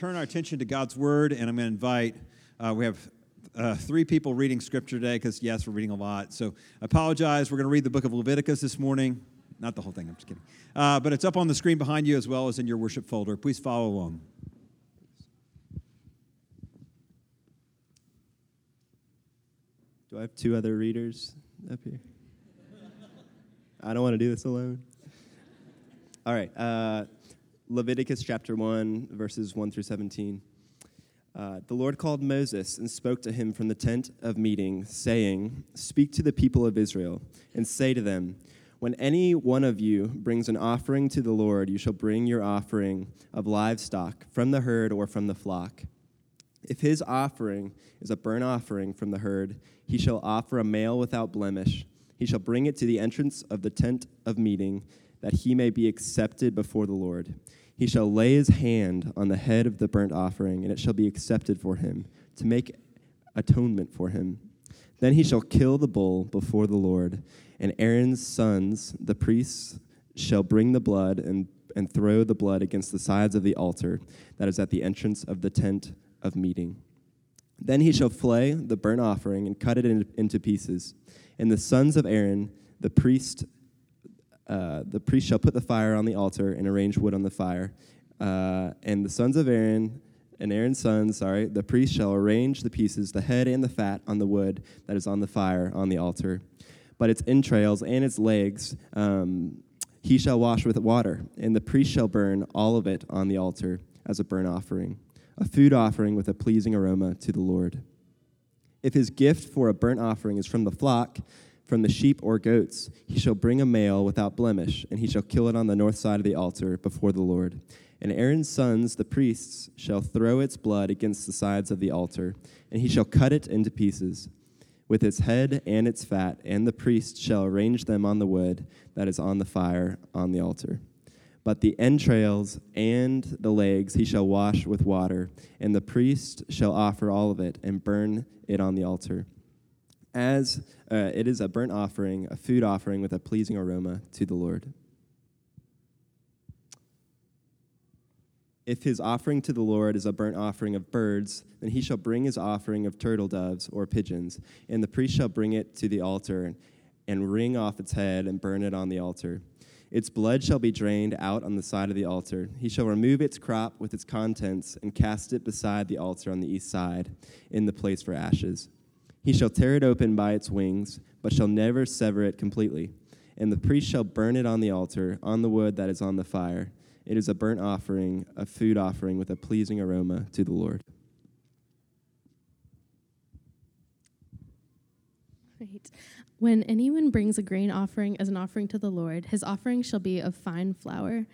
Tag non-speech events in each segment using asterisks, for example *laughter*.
turn our attention to God's Word, and I'm going to invite, uh, we have uh, three people reading Scripture today because, yes, we're reading a lot. So I apologize. We're going to read the book of Leviticus this morning. Not the whole thing, I'm just kidding. Uh, but it's up on the screen behind you as well as in your worship folder. Please follow along. Do I have two other readers up here? I don't want to do this alone. All right. Leviticus chapter 1, verses 1 through 17. Uh, the Lord called Moses and spoke to him from the tent of meeting, saying, Speak to the people of Israel, and say to them, When any one of you brings an offering to the Lord, you shall bring your offering of livestock from the herd or from the flock. If his offering is a burnt offering from the herd, he shall offer a male without blemish. He shall bring it to the entrance of the tent of meeting, that he may be accepted before the Lord. He shall lay his hand on the head of the burnt offering, and it shall be accepted for him, to make atonement for him. Then he shall kill the bull before the Lord, and Aaron's sons, the priests, shall bring the blood and, and throw the blood against the sides of the altar that is at the entrance of the tent of meeting. Then he shall flay the burnt offering and cut it into pieces. And the sons of Aaron, the priest, uh, the priest shall put the fire on the altar and arrange wood on the fire. Uh, and the sons of Aaron and Aaron's sons, sorry, the priest shall arrange the pieces, the head and the fat, on the wood that is on the fire on the altar. But its entrails and its legs um, he shall wash with water, and the priest shall burn all of it on the altar as a burnt offering, a food offering with a pleasing aroma to the Lord. If his gift for a burnt offering is from the flock, from the sheep or goats, he shall bring a male without blemish, and he shall kill it on the north side of the altar before the Lord. And Aaron's sons, the priests, shall throw its blood against the sides of the altar, and he shall cut it into pieces, with its head and its fat, and the priest shall arrange them on the wood that is on the fire on the altar. But the entrails and the legs he shall wash with water, and the priest shall offer all of it and burn it on the altar as uh, it is a burnt offering, a food offering with a pleasing aroma to the Lord. If his offering to the Lord is a burnt offering of birds, then he shall bring his offering of turtle doves or pigeons, and the priest shall bring it to the altar and wring off its head and burn it on the altar. Its blood shall be drained out on the side of the altar. He shall remove its crop with its contents and cast it beside the altar on the east side, in the place for ashes. He shall tear it open by its wings, but shall never sever it completely. And the priest shall burn it on the altar, on the wood that is on the fire. It is a burnt offering, a food offering with a pleasing aroma to the Lord. Right. When anyone brings a grain offering as an offering to the Lord, his offering shall be of fine flour.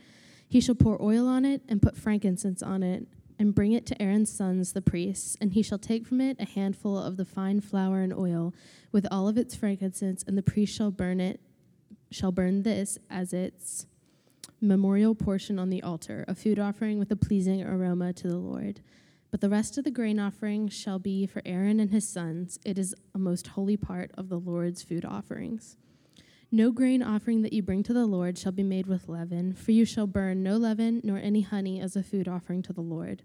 He shall pour oil on it and put frankincense on it and bring it to Aaron's sons, the priests, and he shall take from it a handful of the fine flour and oil with all of its frankincense, and the priest shall burn it, shall burn this as its memorial portion on the altar, a food offering with a pleasing aroma to the Lord. But the rest of the grain offering shall be for Aaron and his sons. It is a most holy part of the Lord's food offerings. No grain offering that you bring to the Lord shall be made with leaven, for you shall burn no leaven nor any honey as a food offering to the Lord.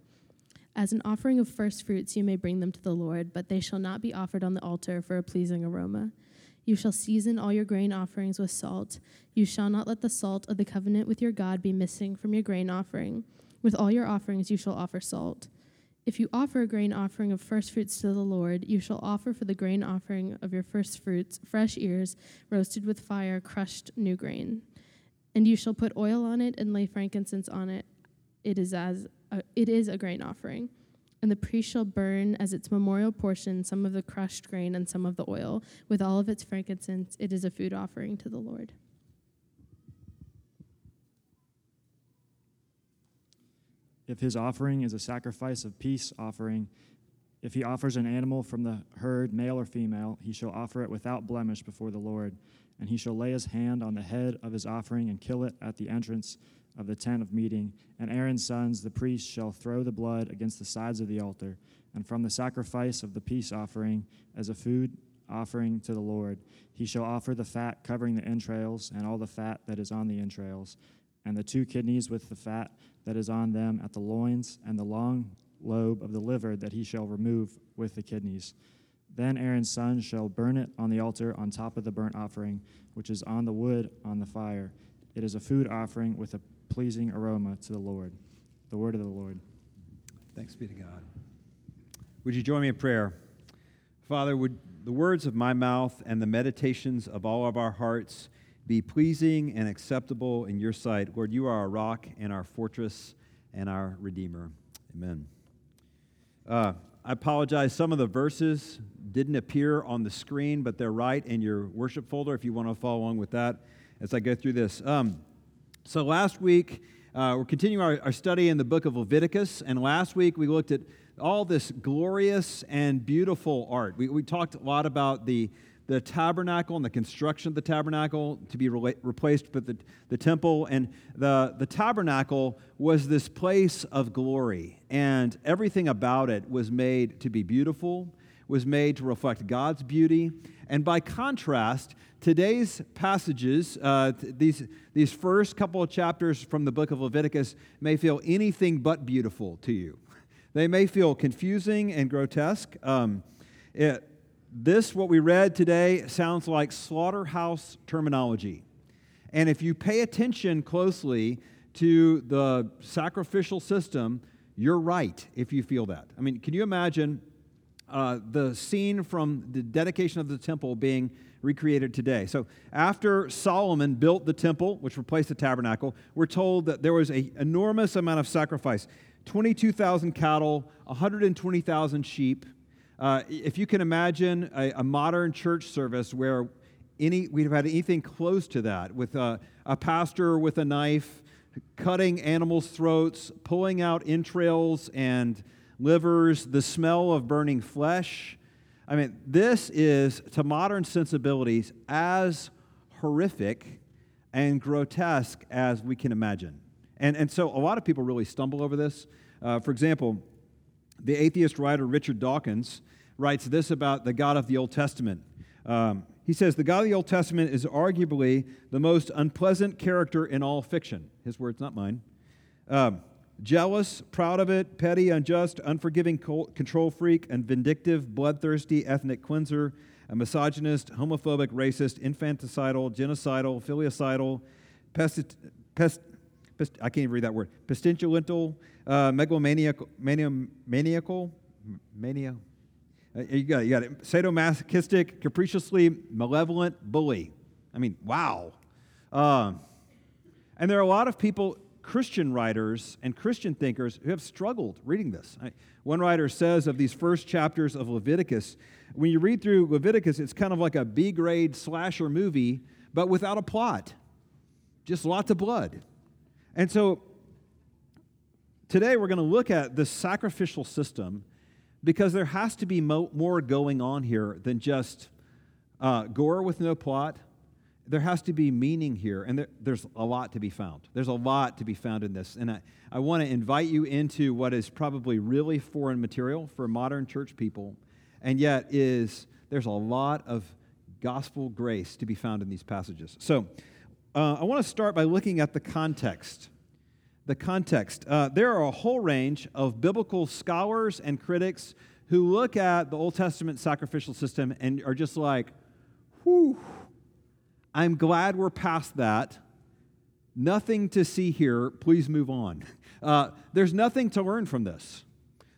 As an offering of first fruits, you may bring them to the Lord, but they shall not be offered on the altar for a pleasing aroma. You shall season all your grain offerings with salt. You shall not let the salt of the covenant with your God be missing from your grain offering. With all your offerings, you shall offer salt. If you offer a grain offering of first fruits to the Lord, you shall offer for the grain offering of your first fruits fresh ears, roasted with fire, crushed new grain. And you shall put oil on it and lay frankincense on it. It is as a, it is a grain offering. And the priest shall burn as its memorial portion some of the crushed grain and some of the oil, with all of its frankincense. It is a food offering to the Lord. If his offering is a sacrifice of peace offering, if he offers an animal from the herd, male or female, he shall offer it without blemish before the Lord. And he shall lay his hand on the head of his offering and kill it at the entrance of the tent of meeting. And Aaron's sons, the priests, shall throw the blood against the sides of the altar. And from the sacrifice of the peace offering, as a food offering to the Lord, he shall offer the fat covering the entrails and all the fat that is on the entrails and the two kidneys with the fat that is on them at the loins, and the long lobe of the liver that he shall remove with the kidneys. Then Aaron's son shall burn it on the altar on top of the burnt offering, which is on the wood on the fire. It is a food offering with a pleasing aroma to the Lord. The word of the Lord. Thanks be to God. Would you join me in prayer? Father, would the words of my mouth and the meditations of all of our hearts be pleasing and acceptable in your sight? Lord, you are our rock and our fortress and our Redeemer. Amen. Uh, I apologize. Some of the verses didn't appear on the screen, but they're right in your worship folder if you want to follow along with that as I go through this. Um, so last week, uh, we're continuing our, our study in the book of Leviticus, and last week we looked at all this glorious and beautiful art. We, we talked a lot about the, the tabernacle and the construction of the tabernacle to be rela- replaced with the, the temple. And the, the tabernacle was this place of glory, and everything about it was made to be beautiful, was made to reflect God's beauty. And by contrast, today's passages, uh, these, these first couple of chapters from the book of Leviticus, may feel anything but beautiful to you. They may feel confusing and grotesque. Um, it, this, what we read today, sounds like slaughterhouse terminology. And if you pay attention closely to the sacrificial system, you're right if you feel that. I mean, can you imagine uh, the scene from the dedication of the temple being recreated today? So, after Solomon built the temple, which replaced the tabernacle, we're told that there was an enormous amount of sacrifice 22,000 cattle, 120,000 sheep. Uh, if you can imagine a, a, modern church service where any, we'd have had anything close to that, with a, a pastor with a knife cutting animals' throats, pulling out entrails and livers, the smell of burning flesh. I mean, this is, to modern sensibilities, as horrific and grotesque as we can imagine. And, and so a lot of people really stumble over this. Uh, for example, the atheist writer Richard Dawkins writes this about the God of the Old Testament. Um, he says, The God of the Old Testament is arguably the most unpleasant character in all fiction. His words, not mine. Um, jealous, proud of it, petty, unjust, unforgiving control freak, and vindictive, bloodthirsty ethnic cleanser, a misogynist, homophobic, racist, infanticidal, genocidal, filicidal, pest, I can't even read that word, pestilential, uh, megalomaniacal, maniacal, mania. Uh, you got it, you got it. Sadomasochistic, capriciously malevolent bully. I mean, wow. Uh, and there are a lot of people Christian writers and Christian thinkers who have struggled reading this. One writer says of these first chapters of Leviticus, when you read through Leviticus, it's kind of like a B grade slasher movie, but without a plot, just lots of blood. And so today we're going to look at the sacrificial system because there has to be mo- more going on here than just uh, gore with no plot there has to be meaning here, and there, there's a lot to be found. There's a lot to be found in this. And I, I want to invite you into what is probably really foreign material for modern church people, and yet is there's a lot of gospel grace to be found in these passages. So uh, I want to start by looking at the context. The context. Uh, there are a whole range of biblical scholars and critics who look at the Old Testament sacrificial system and are just like, whew I'm glad we're past that. Nothing to see here. Please move on. *laughs* Uh, there's nothing to learn from this.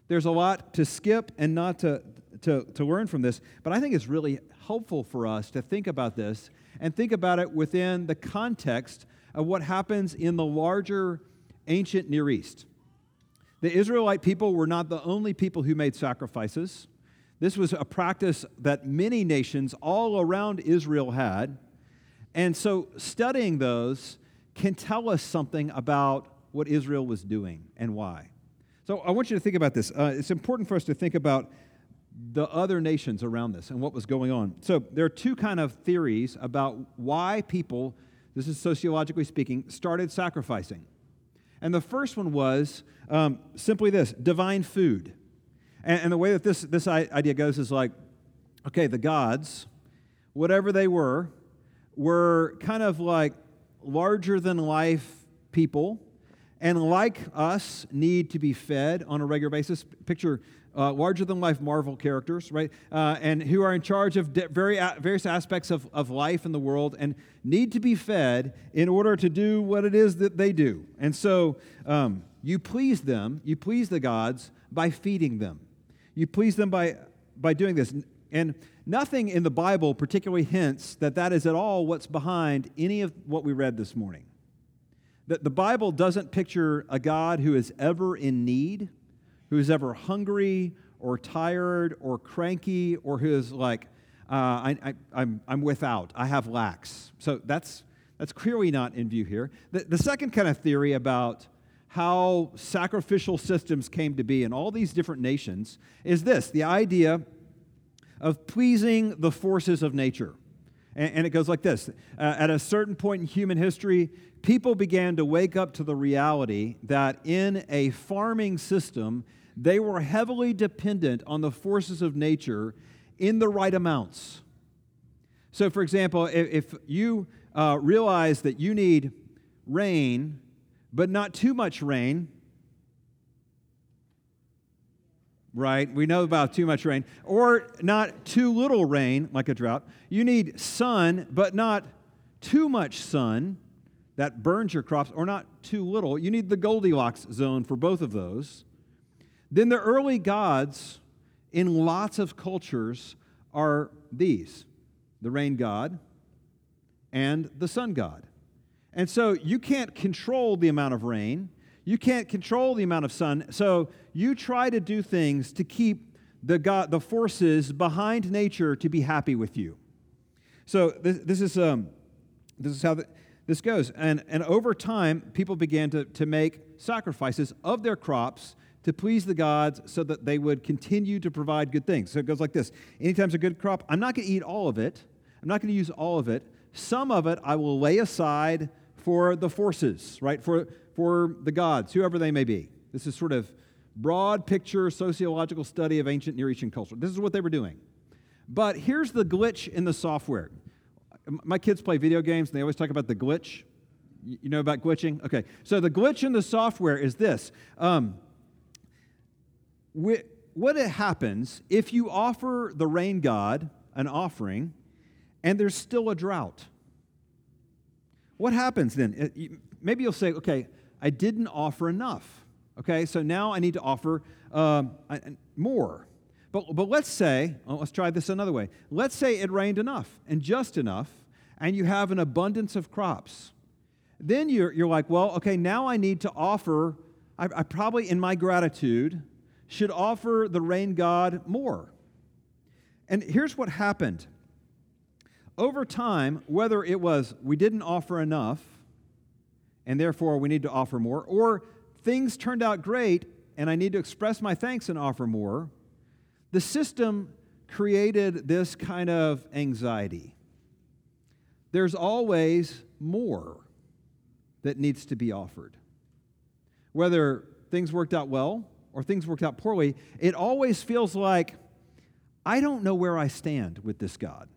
There's a lot to skip and not to, to, to learn from this, but I think it's really helpful for us to think about this and think about it within the context of what happens in the larger ancient Near East. The Israelite people were not the only people who made sacrifices. This was a practice that many nations all around Israel had. And so studying those can tell us something about what Israel was doing and why. So I want you to think about this. Uh, it's important for us to think about the other nations around this and what was going on. So there are two kind of theories about why people, this is sociologically speaking, started sacrificing. And the first one was um, simply this divine food. And, and the way that this, this idea goes is like, okay, the gods, whatever they were, were kind of like larger than life people, and like us, need to be fed on a regular basis. Picture uh, larger than life Marvel characters, right? Uh, and who are in charge of very, various aspects of, of life in the world and need to be fed in order to do what it is that they do. And so um, you please them, you please the gods by feeding them. You please them by, by doing this. And nothing in the Bible particularly hints that that is at all what's behind any of what we read this morning. That the Bible doesn't picture a God who is ever in need who is ever hungry or tired or cranky or who is like, uh, I, I, I'm, I'm without, I have lacks. So that's, that's clearly not in view here. The, the second kind of theory about how sacrificial systems came to be in all these different nations is this the idea of pleasing the forces of nature. And, and it goes like this uh, At a certain point in human history, people began to wake up to the reality that in a farming system, they were heavily dependent on the forces of nature in the right amounts. So, for example, if, if you uh, realize that you need rain, but not too much rain, right? We know about too much rain, or not too little rain, like a drought. You need sun, but not too much sun that burns your crops, or not too little. You need the Goldilocks zone for both of those. Then the early gods in lots of cultures are these the rain god and the sun god. And so you can't control the amount of rain, you can't control the amount of sun. So you try to do things to keep the, God, the forces behind nature to be happy with you. So this, this is, um, this is how the, this goes. And, and over time, people began to, to make sacrifices of their crops to please the gods so that they would continue to provide good things. So it goes like this Anytime there's a good crop, I'm not going to eat all of it, I'm not going to use all of it. Some of it I will lay aside for the forces, right? For, for the gods, whoever they may be. This is sort of broad picture sociological study of ancient Near Eastern culture. This is what they were doing. But here's the glitch in the software. My kids play video games and they always talk about the glitch. You know about glitching? Okay. So the glitch in the software is this. Um, what happens if you offer the rain god an offering and there's still a drought? What happens then? Maybe you'll say, okay, I didn't offer enough. Okay, so now I need to offer um, more. But, but let's say, well, let's try this another way. Let's say it rained enough and just enough, and you have an abundance of crops. Then you're, you're like, well, okay, now I need to offer, I, I probably in my gratitude, should offer the rain god more. And here's what happened. Over time, whether it was we didn't offer enough and therefore we need to offer more, or things turned out great and I need to express my thanks and offer more, the system created this kind of anxiety. There's always more that needs to be offered. Whether things worked out well or things worked out poorly, it always feels like I don't know where I stand with this God.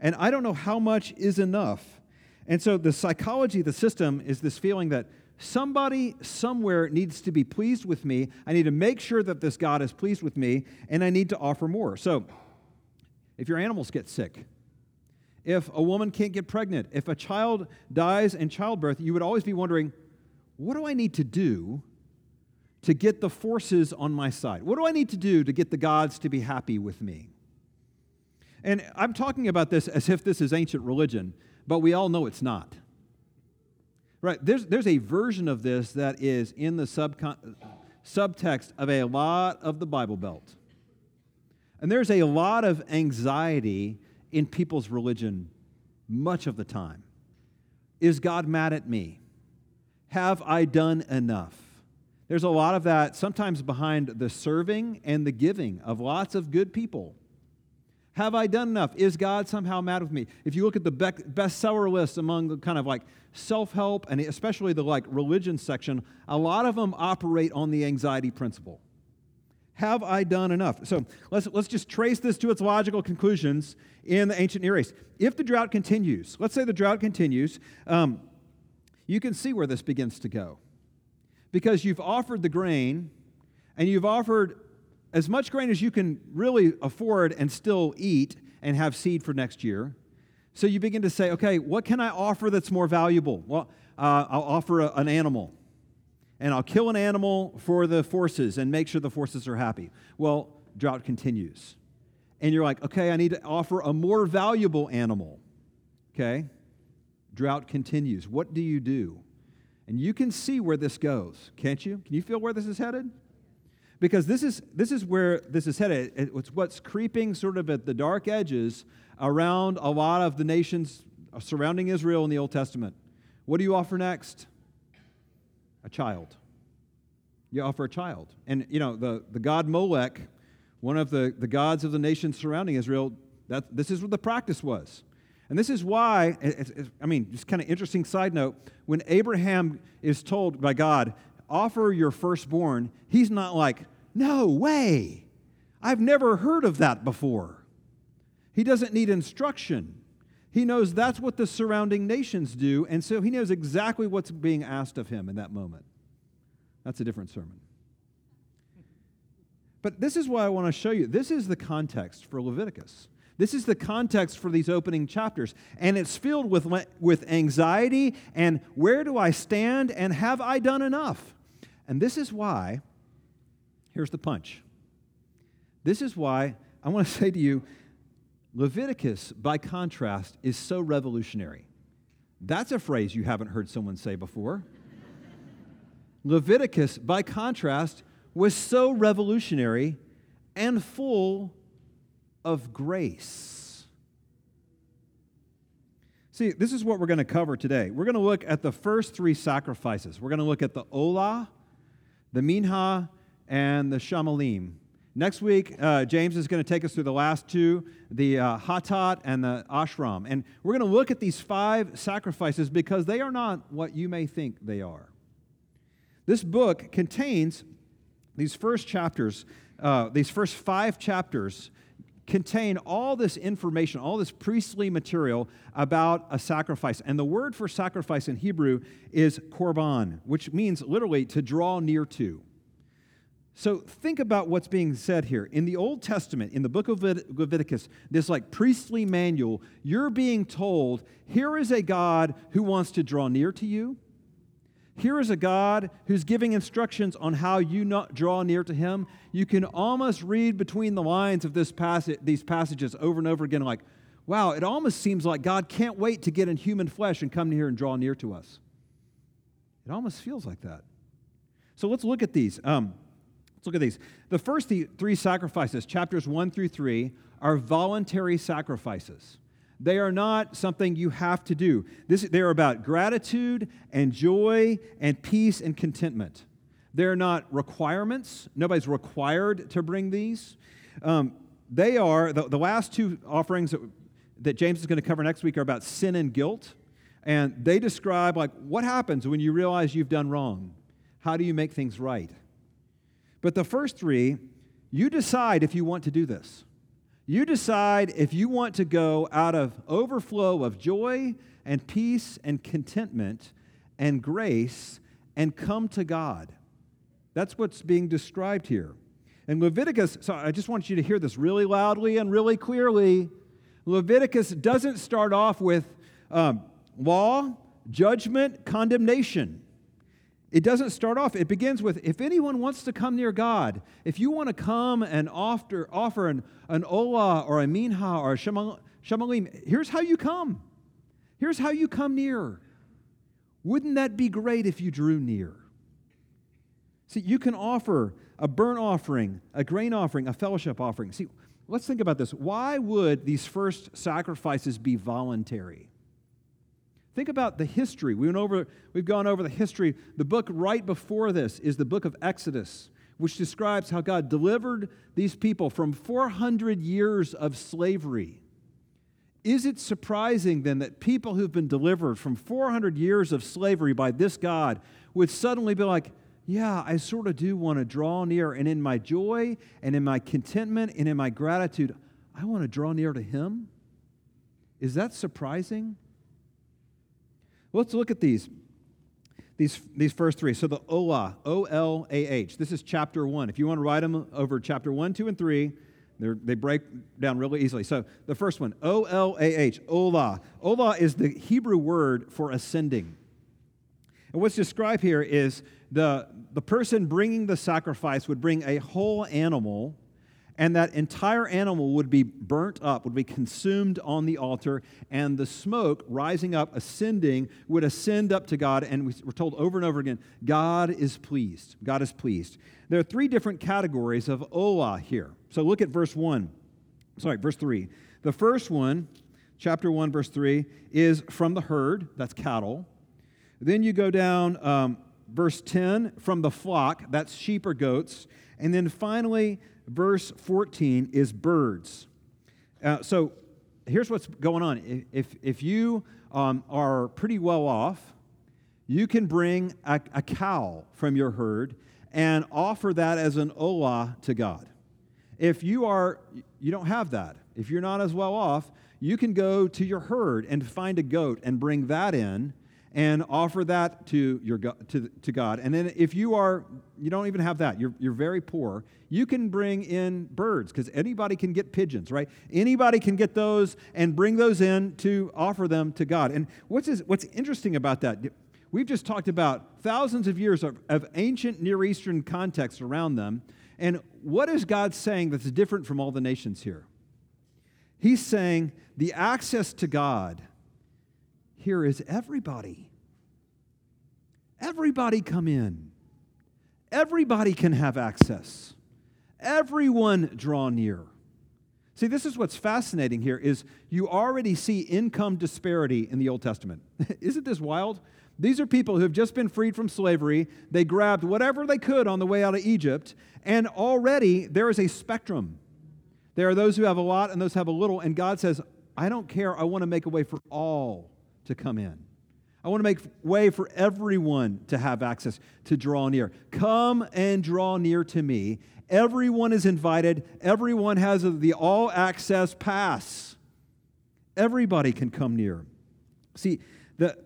And I don't know how much is enough. And so the psychology of the system is this feeling that somebody somewhere needs to be pleased with me. I need to make sure that this God is pleased with me, and I need to offer more. So if your animals get sick, if a woman can't get pregnant, if a child dies in childbirth, you would always be wondering, what do I need to do to get the forces on my side? What do I need to do to get the gods to be happy with me? And I'm talking about this as if this is ancient religion, but we all know it's not. Right? There's, there's a version of this that is in the subcon- subtext of a lot of the Bible Belt. And there's a lot of anxiety in people's religion much of the time. Is God mad at me? Have I done enough? There's a lot of that sometimes behind the serving and the giving of lots of good people. Have I done enough? Is God somehow mad with me? If you look at the bestseller list among the kind of like self help and especially the like religion section, a lot of them operate on the anxiety principle. Have I done enough? So let's, let's just trace this to its logical conclusions in the ancient Near East. If the drought continues, let's say the drought continues, um, you can see where this begins to go. Because you've offered the grain, and you've offered as much grain as you can really afford and still eat and have seed for next year. So you begin to say, okay, what can I offer that's more valuable? Well, uh, I'll offer a, an animal, and I'll kill an animal for the forces and make sure the forces are happy. Well, drought continues. And you're like, okay, I need to offer a more valuable animal. Okay? Drought continues. What do you do? And you can see where this goes, can't you? Can you feel where this is headed? Because this is, this is where this is headed. It's what's creeping sort of at the dark edges around a lot of the nations surrounding Israel in the Old Testament. What do you offer next? A child. You offer a child. And, you know, the, the god Molech, one of the, the gods of the nations surrounding Israel, that, this is what the practice was. And this is why, it's, it's, I mean, just kind of interesting side note, when Abraham is told by God, offer your firstborn, he's not like, no way. I've never heard of that before. He doesn't need instruction. He knows that's what the surrounding nations do, and so he knows exactly what's being asked of him in that moment. That's a different sermon. But this is why I want to show you. This is the context for Leviticus. This is the context for these opening chapters. And it's filled with, with anxiety and where do I stand and have I done enough? And this is why, here's the punch. This is why I want to *laughs* say to you Leviticus, by contrast, is so revolutionary. That's a phrase you haven't heard someone say before. *laughs* Leviticus, by contrast, was so revolutionary and full of grace. See, this is what we're going to cover today. We're going to look at the first three sacrifices. We're going to look at the Olah, the Minha, and the Shelamim. Next week, uh, James is going to take us through the last two, the uh, Hatat and the Asham. And we're going to look at these five sacrifices because they are not what you may think they are. This book contains these first chapters, uh, these first five chapters contain all this information, all this priestly material about a sacrifice. And the word for sacrifice in Hebrew is korban, which means literally to draw near to. So think about what's being said here. In the Old Testament, in the book of Leviticus, this like priestly manual, you're being told here is a God who wants to draw near to you. Here is a God who's giving instructions on how you not draw near to him. You can almost read between the lines of this passage, these passages over and over again, like, wow, it almost seems like God can't wait to get in human flesh and come here and draw near to us. It almost feels like that. So let's look at these. Um, let's look at these. The first three sacrifices, chapters one through three, are voluntary sacrifices. They are not something you have to do. This, they're about gratitude and joy and peace and contentment. They're not requirements. Nobody's required to bring these. Um, they are, the, the last two offerings that, that James is going to cover next week are about sin and guilt. And they describe, like, what happens when you realize you've done wrong? How do you make things right? But the first three, you decide if you want to do this. You decide if you want to go out of overflow of joy and peace and contentment and grace and come to God. That's what's being described here. And Leviticus, so I just want you to hear this really loudly and really clearly. Leviticus doesn't start off with um, law, judgment, condemnation. It doesn't start off, it begins with if anyone wants to come near God, if you want to come and offer, offer an, an olah or a minha or a shelamim, here's how you come. Here's how you come near. Wouldn't that be great if you drew near? See, you can offer a burnt offering, a grain offering, a fellowship offering. See, let's think about this. Why would these first sacrifices be voluntary? Think about the history. We went over, we've gone over the history. The book right before this is the book of Exodus, which describes how God delivered these people from 400 years of slavery. Is it surprising then that people who've been delivered from 400 years of slavery by this God would suddenly be like, yeah, I sort of do want to draw near, and in my joy and in my contentment and in my gratitude, I want to draw near to Him? Is that surprising? Let's look at these. these, these first three. So the Olah, O L A H, this is chapter one. If you want to write them over chapter one, two, and three, they break down really easily. So the first one, O L A H, Olah. Olah is the Hebrew word for ascending. And what's described here is the, the person bringing the sacrifice would bring a whole animal and that entire animal would be burnt up, would be consumed on the altar, and the smoke rising up, ascending, would ascend up to God. And we're told over and over again, God is pleased. God is pleased. There are three different categories of Olah here. So look at verse 1. Sorry, verse 3. The first one, chapter 1, verse 3, is from the herd, that's cattle. Then you go down, um, verse 10, from the flock, that's sheep or goats. And then finally, verse 14 is birds. Uh, so here's what's going on. If, if you um, are pretty well off, you can bring a, a cow from your herd and offer that as an olah to God. If you are you don't have that, if you're not as well off, you can go to your herd and find a goat and bring that in and offer that to, your, to, to God. And then if you are, you don't even have that, you're, you're very poor, you can bring in birds because anybody can get pigeons, right? Anybody can get those and bring those in to offer them to God. And what's, this, what's interesting about that? We've just talked about thousands of years of, of ancient Near Eastern context around them. And what is God saying that's different from all the nations here? He's saying the access to God here is everybody. Everybody come in. Everybody can have access. Everyone draw near. See, this is what's fascinating here is you already see income disparity in the Old Testament. *laughs* Isn't this wild? These are people who have just been freed from slavery. They grabbed whatever they could on the way out of Egypt, and already there is a spectrum. There are those who have a lot and those who have a little, and God says, I don't care. I want to make a way for all to come in. I want to make way for everyone to have access to draw near. Come and draw near to me. Everyone is invited. Everyone has the all access pass. Everybody can come near. See, the,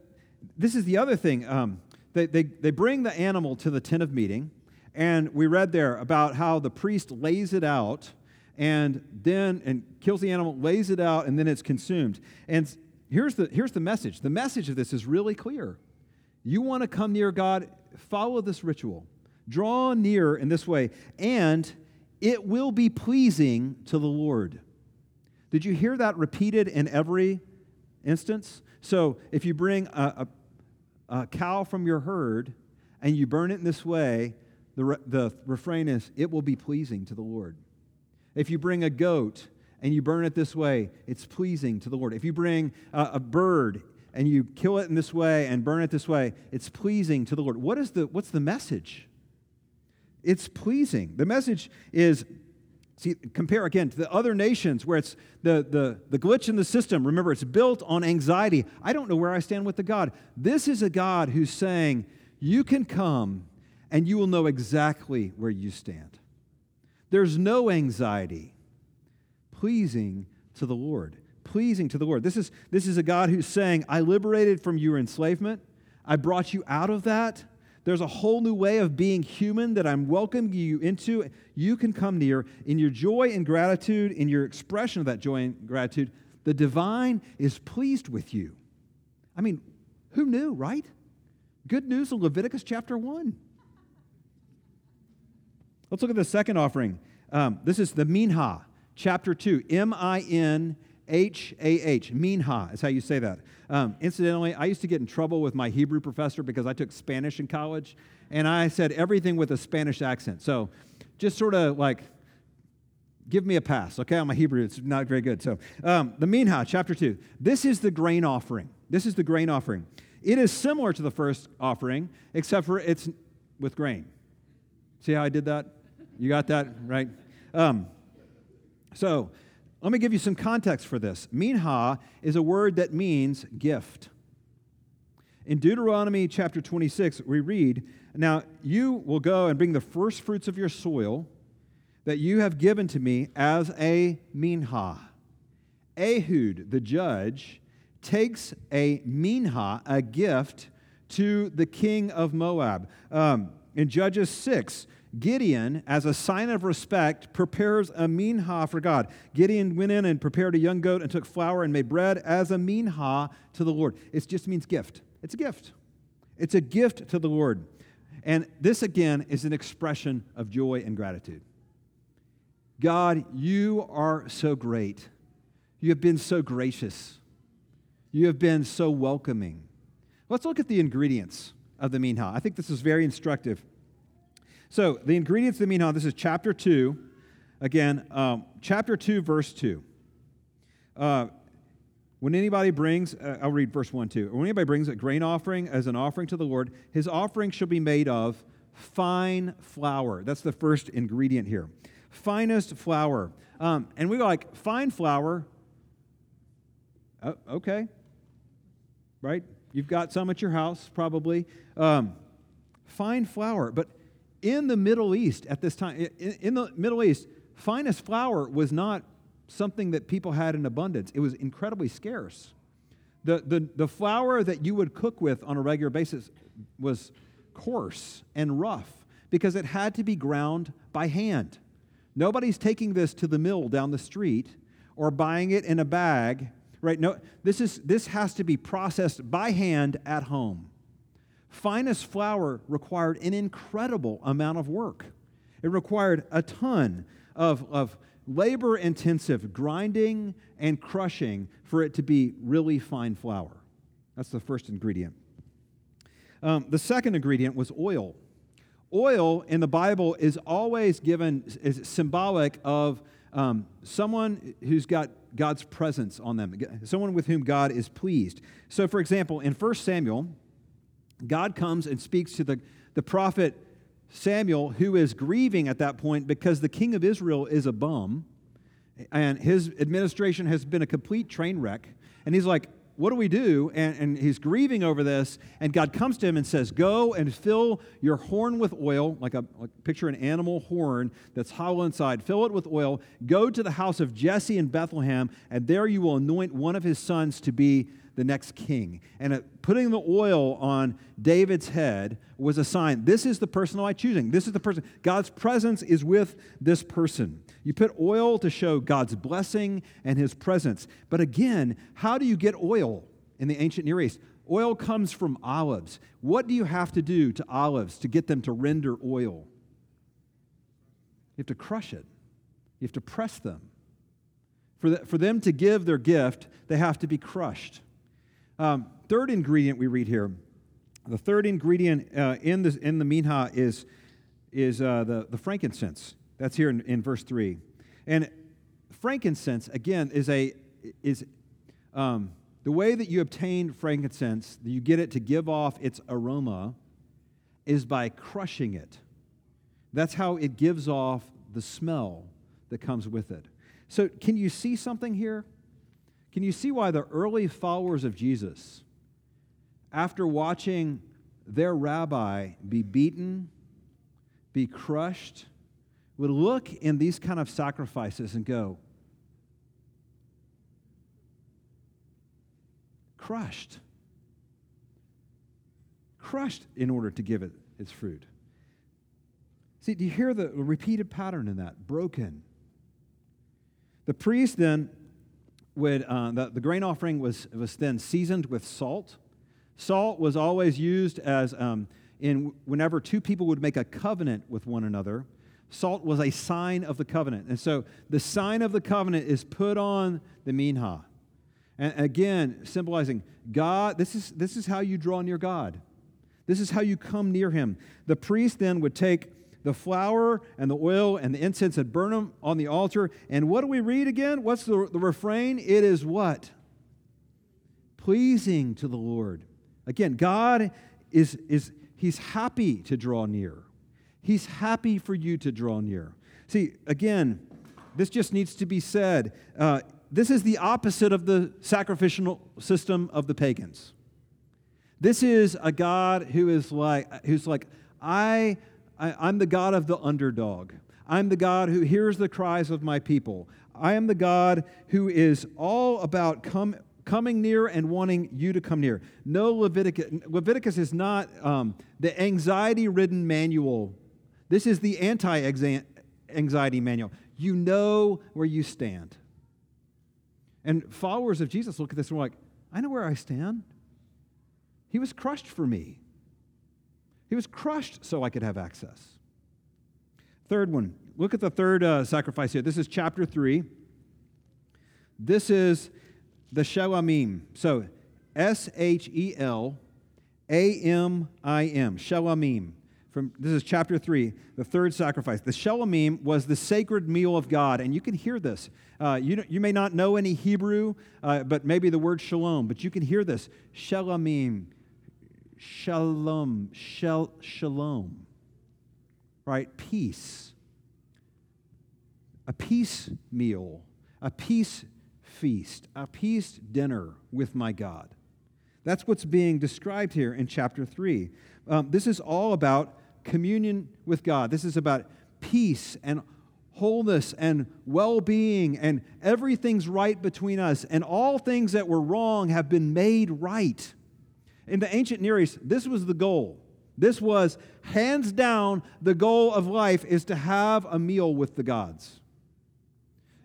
this is the other thing. Um, they, they, they bring the animal to the tent of meeting, and we read there about how the priest lays it out and then and kills the animal, lays it out, and then it's consumed. And here's the, here's the message the message of this is really clear. You want to come near God, follow this ritual. Draw near in this way, and it will be pleasing to the Lord. Did you hear that repeated in every instance? So if you bring a, a, a cow from your herd and you burn it in this way, the, re, the refrain is, it will be pleasing to the Lord. If you bring a goat and you burn it this way, it's pleasing to the Lord. If you bring a, bird and you kill it in this way and burn it this way, it's pleasing to the Lord. What is the, what's the message? It's pleasing. The message is See, compare again to the other nations where it's the, the, the glitch in the system. Remember, it's built on anxiety. I don't know where I stand with the God. This is a God who's saying, You can come and you will know exactly where you stand. There's no anxiety pleasing to the Lord. Pleasing to the Lord. This is, this is a God who's saying, I liberated from your enslavement. I brought you out of that. There's a whole new way of being human that I'm welcoming you into. You can come near in your joy and gratitude, in your expression of that joy and gratitude. The divine is pleased with you. I mean, who knew, right? Good news in Leviticus chapter 1. Let's look at the second offering. Um, this is the minha chapter 2, M I N H A H, Minha is how you say that. Um, incidentally, I used to get in trouble with my Hebrew professor because I took Spanish in college, and I said everything with a Spanish accent. So just sort of like, give me a pass, okay? On my Hebrew, it's not very good. So um, the Minha, chapter 2, this is the grain offering. This is the grain offering. It is similar to the first offering, except for it's with grain. See how I did that? You got that, right? Um, so, let me give you some context for this. Minha is a word that means gift. In Deuteronomy chapter 26, we read, Now you will go and bring the first fruits of your soil that you have given to me as a minha. Ehud, the judge, takes a minha, a gift, to the king of Moab. Um, in Judges 6, Gideon, as a sign of respect, prepares a minha for God. Gideon went in and prepared a young goat and took flour and made bread as a minha to the Lord. It just means gift. It's a gift. It's a gift to the Lord. And this, again, is an expression of joy and gratitude. God, you are so great. You have been so gracious. You have been so welcoming. Let's look at the ingredients of the minha. I think this is very instructive. So, the ingredients of the minha, this is chapter 2. Again, um, chapter 2, verse 2. Uh, when anybody brings, uh, I'll read verse 1 too. When anybody brings a grain offering as an offering to the Lord, his offering shall be made of fine flour. That's the first ingredient here. Finest flour. Um, and we go like, fine flour. Oh, okay. Right? You've got some at your house, probably. Um, fine flour. But in the Middle East at this time, in, the Middle East, finest flour was not something that people had in abundance. It was incredibly scarce. The, the, the flour that you would cook with on a regular basis was coarse and rough because it had to be ground by hand. Nobody's taking this to the mill down the street or buying it in a bag, right? No, this, is, this has to be processed by hand at home. Finest flour required an incredible amount of work. It required a ton of, of labor intensive grinding and crushing for it to be really fine flour. That's the first ingredient. Um, the second ingredient was oil. Oil in the Bible is always given, is symbolic of um, someone who's got God's presence on them, someone with whom God is pleased. So, for example, in 1 Samuel, God comes and speaks to the, the prophet Samuel, who is grieving at that point because the king of Israel is a bum and his administration has been a complete train wreck. And he's like, What do we do? And, and he's grieving over this. And God comes to him and says, Go and fill your horn with oil, like a like picture an animal horn that's hollow inside. Fill it with oil. Go to the house of Jesse in Bethlehem, and there you will anoint one of his sons to be the next king. And uh, putting the oil on David's head was a sign this is the person I'm choosing. This is the person. God's presence is with this person. You put oil to show God's blessing and his presence. But again, how do you get oil in the ancient Near East? Oil comes from olives. What do you have to do to olives to get them to render oil? You have to crush it, you have to press them. For, the, for them to give their gift, they have to be crushed. Um, third ingredient we read here. The third ingredient uh, in, the, in the minha is, is uh, the, the frankincense. That's here in, in verse 3. And frankincense, again, is a is um, the way that you obtain frankincense, you get it to give off its aroma, is by crushing it. That's how it gives off the smell that comes with it. So, can you see something here? Can you see why the early followers of Jesus, after watching their rabbi be beaten, be crushed, would look in these kind of sacrifices and go, crushed. Crushed in order to give it its fruit. See, do you hear the repeated pattern in that? Broken. The priest then would, uh, the, the grain offering was, was then seasoned with salt. Salt was always used as um, in whenever two people would make a covenant with one another. Salt was a sign of the covenant. And so the sign of the covenant is put on the minha. And again, symbolizing God, this is, this is how you draw near God. This is how you come near Him. The priest then would take the flour and the oil and the incense and burn them on the altar. And what do we read again? What's the, the refrain? It is what? Pleasing to the Lord. Again, God is, is He's happy to draw near. He's happy for you to draw near. See, again, this just needs to be said. Uh, this is the opposite of the sacrificial system of the pagans. This is a God who is like, who's like, I I, am the God of the underdog. I'm the God who hears the cries of my people. I am the God who is all about come, coming near and wanting you to come near. No Leviticus. Leviticus is not um, the anxiety ridden manual. This is the anti anxiety manual. You know where you stand. And followers of Jesus look at this and are like, I know where I stand. He was crushed for me. He was crushed so I could have access. Third one, look at the third uh, sacrifice here. This is chapter 3. This is the Shelamim. So S H E L A M I M. Shelamim. From, this is chapter 3, the third sacrifice. The Shelamim was the sacred meal of God, and you can hear this. Uh, you, you may not know any Hebrew, uh, but maybe the word shalom, but you can hear this. Shelamim, shalom, shal, shalom, right? Peace. A peace meal, a peace feast, a peace dinner with my God. That's what's being described here in chapter 3. Um, this is all about communion with God. This is about peace and wholeness and well being, and everything's right between us, and all things that were wrong have been made right. In the ancient Near East, this was the goal. This was hands down the goal of life is to have a meal with the gods.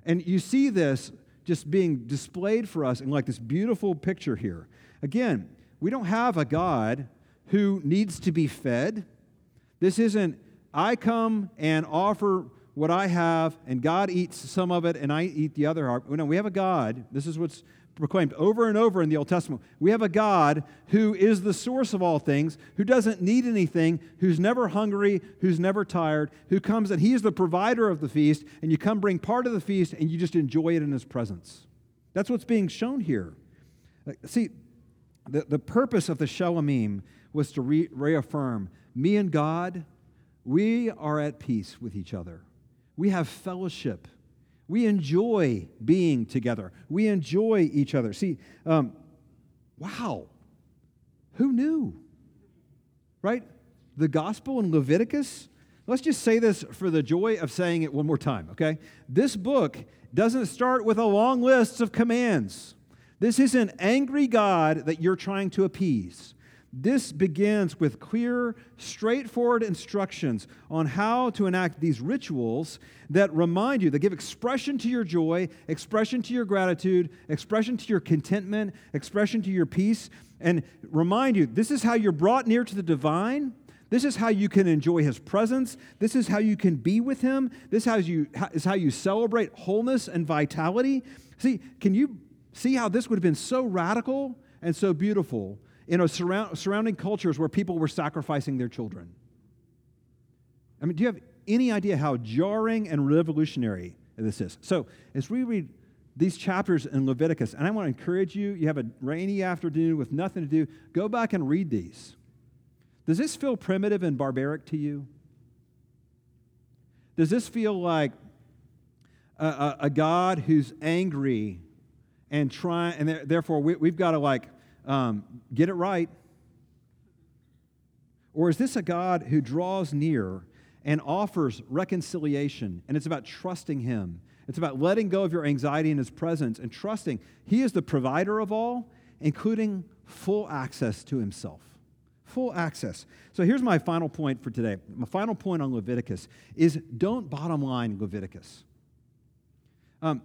And you see this just being displayed for us in like this beautiful picture here. Again, we don't have a God who needs to be fed. This isn't, I come and offer what I have, and God eats some of it, and I eat the other. No, we have a God. This is what's proclaimed over and over in the Old Testament. We have a God who is the source of all things, who doesn't need anything, who's never hungry, who's never tired, who comes and He is the provider of the feast, and you come bring part of the feast and you just enjoy it in His presence. That's what's being shown here. Uh, see, the, the purpose of the Shelamim was to re- reaffirm me and God, we are at peace with each other. We have fellowship we enjoy being together. We enjoy each other. See, um, wow, who knew? Right? The gospel in Leviticus, let's just say this for the joy of saying it one more time, okay? This book doesn't start with a long list of commands. This is an angry God that you're trying to appease. This begins with clear, straightforward instructions on how to enact these rituals that remind you, that give expression to your joy, expression to your gratitude, expression to your contentment, expression to your peace, and remind you this is how you're brought near to the divine. This is how you can enjoy his presence. This is how you can be with him. This is how you, is how you celebrate wholeness and vitality. See, can you see how this would have been so radical and so beautiful in a surround, surrounding cultures where people were sacrificing their children. I mean, do you have any idea how jarring and revolutionary this is? So, as we read these chapters in Leviticus, and I want to encourage you, you have a rainy afternoon with nothing to do, go back and read these. Does this feel primitive and barbaric to you? Does this feel like a, a, a God who's angry and trying, and therefore we, we've got to like um, get it right? Or is this a God who draws near and offers reconciliation? And it's about trusting Him. It's about letting go of your anxiety in His presence and trusting He is the provider of all, including full access to Himself. Full access. So here's my final point for today. My final point on Leviticus is don't bottom line Leviticus. Um,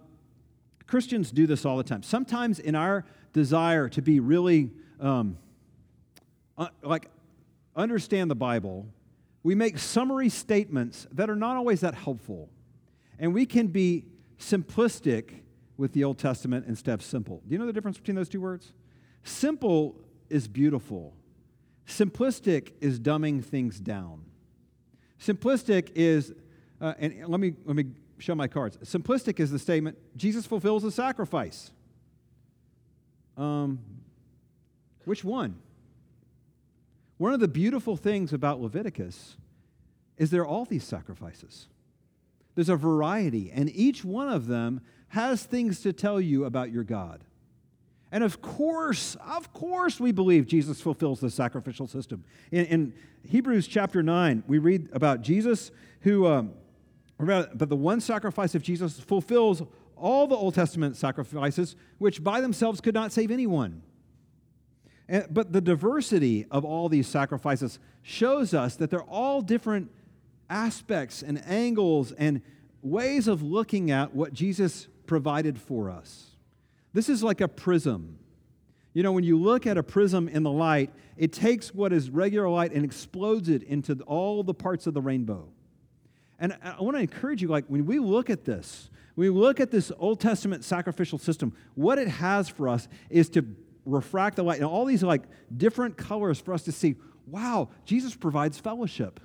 Christians do this all the time. Sometimes in our desire to be really um, uh, like understand the Bible, we make summary statements that are not always that helpful. And we can be simplistic with the Old Testament instead of simple. Do you know the difference between those two words? Simple is beautiful, simplistic is dumbing things down. Simplistic is, uh, and let me, let me show my cards. Simplistic is the statement Jesus fulfills the sacrifice. Um, which one? One of the beautiful things about Leviticus is there are all these sacrifices. There's a variety, and each one of them has things to tell you about your God. And of course, of course, we believe Jesus fulfills the sacrificial system. In, in Hebrews chapter 9, we read about Jesus who, um, but the one sacrifice of Jesus fulfills all the Old Testament sacrifices, which by themselves could not save anyone. But the diversity of all these sacrifices shows us that they're all different aspects and angles and ways of looking at what Jesus provided for us. This is like a prism. You know, when you look at a prism in the light, it takes what is regular light and explodes it into all the parts of the rainbow. And I want to encourage you, like, when we look at this, we look at this Old Testament sacrificial system, what it has for us is to refract the light. And all these like different colors for us to see wow jesus provides fellowship.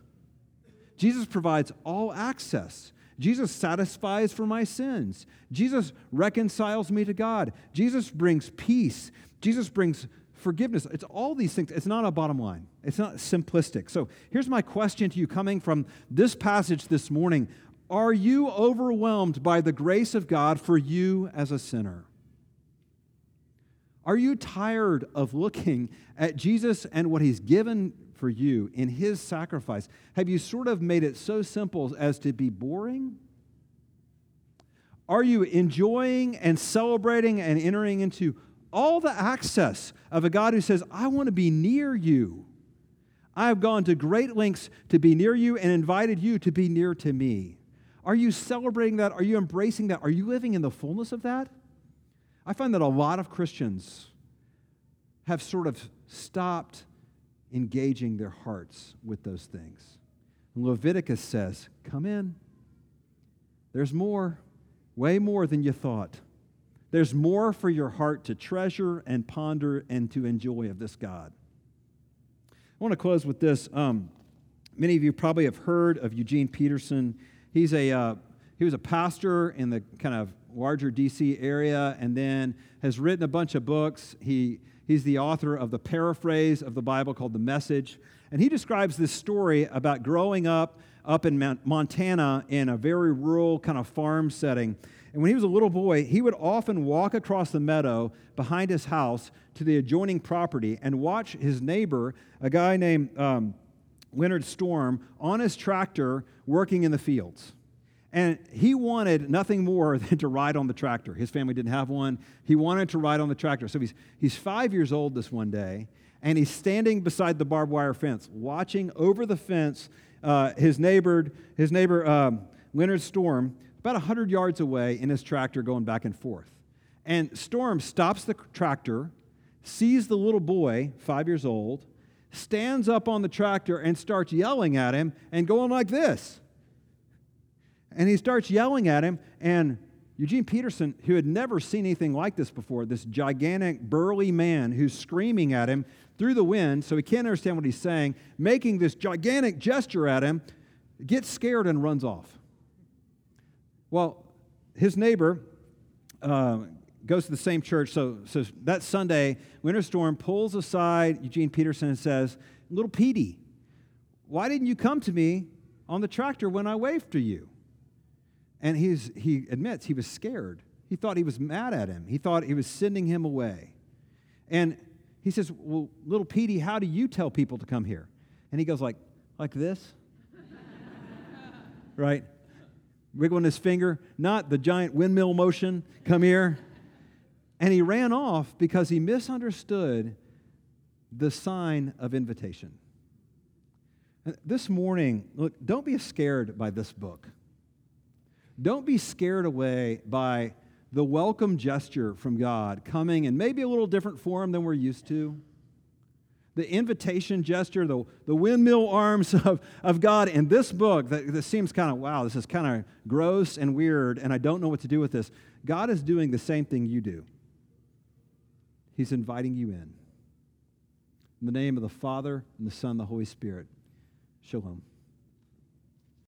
Jesus provides all access. Jesus satisfies for my sins. Jesus reconciles me to god. Jesus brings peace. Jesus brings forgiveness. It's all these things. It's not a bottom line. It's not simplistic. So here's my question to you coming from this passage this morning are you overwhelmed by the grace of god for you as a sinner are you tired of looking at Jesus and what he's given for you in his sacrifice? Have you sort of made it so simple as to be boring? Are you enjoying and celebrating and entering into all the access of a God who says, I want to be near you? I have gone to great lengths to be near you and invited you to be near to me. Are you celebrating that? Are you embracing that? Are you living in the fullness of that? I find that a lot of Christians have sort of stopped engaging their hearts with those things. And Leviticus says, Come in. There's more, way more than you thought. There's more for your heart to treasure and ponder and to enjoy of this God. I want to close with this. Um, many of you probably have heard of Eugene Peterson. He's a, uh, he was a pastor in the kind of larger DC area and then has written a bunch of books. He, he's the author of the paraphrase of the Bible called The Message. And he describes this story about growing up up in Montana in a very rural kind of farm setting. And when he was a little boy, he would often walk across the meadow behind his house to the adjoining property and watch his neighbor, a guy named um, Leonard Storm, on his tractor working in the fields. And he wanted nothing more *laughs* than to ride on the tractor. His family didn't have one. He wanted to ride on the tractor. So he's, he's five years old this one day, and he's standing beside the barbed wire fence, watching over the fence uh, his neighbor, his neighbor um, Leonard Storm, about 100 yards away in his tractor going back and forth. And Storm stops the tractor, sees the little boy, five years old, stands up on the tractor and starts yelling at him and going like this. And he starts yelling at him, and Eugene Peterson, who had never seen anything like this before, this gigantic, burly man who's screaming at him through the wind, so he can't understand what he's saying, making this gigantic gesture at him, gets scared and runs off. Well, his neighbor uh, goes to the same church, so, so that Sunday, Leonard Storm pulls aside Eugene Peterson and says, Little Petey, why didn't you come to me on the tractor when I waved to you? And he's, he admits he was scared. He thought he was mad at him, he thought he was sending him away. And he says, Well, little Petey, how do you tell people to come here? And he goes, like, like this. *laughs* right? Wiggling his finger, not the giant windmill motion, come here. And he ran off because he misunderstood the sign of invitation. This morning, look, don't be scared by this book. Don't be scared away by the welcome gesture from God coming in maybe a little different form than we're used to. The invitation gesture, the, the windmill arms *laughs* of, of God in this book that, that seems kind of, wow, this is kind of gross and weird, and I don't know what to do with this. God is doing the same thing you do. He's inviting you in. In the name of the Father, and the Son, and the Holy Spirit. Shalom.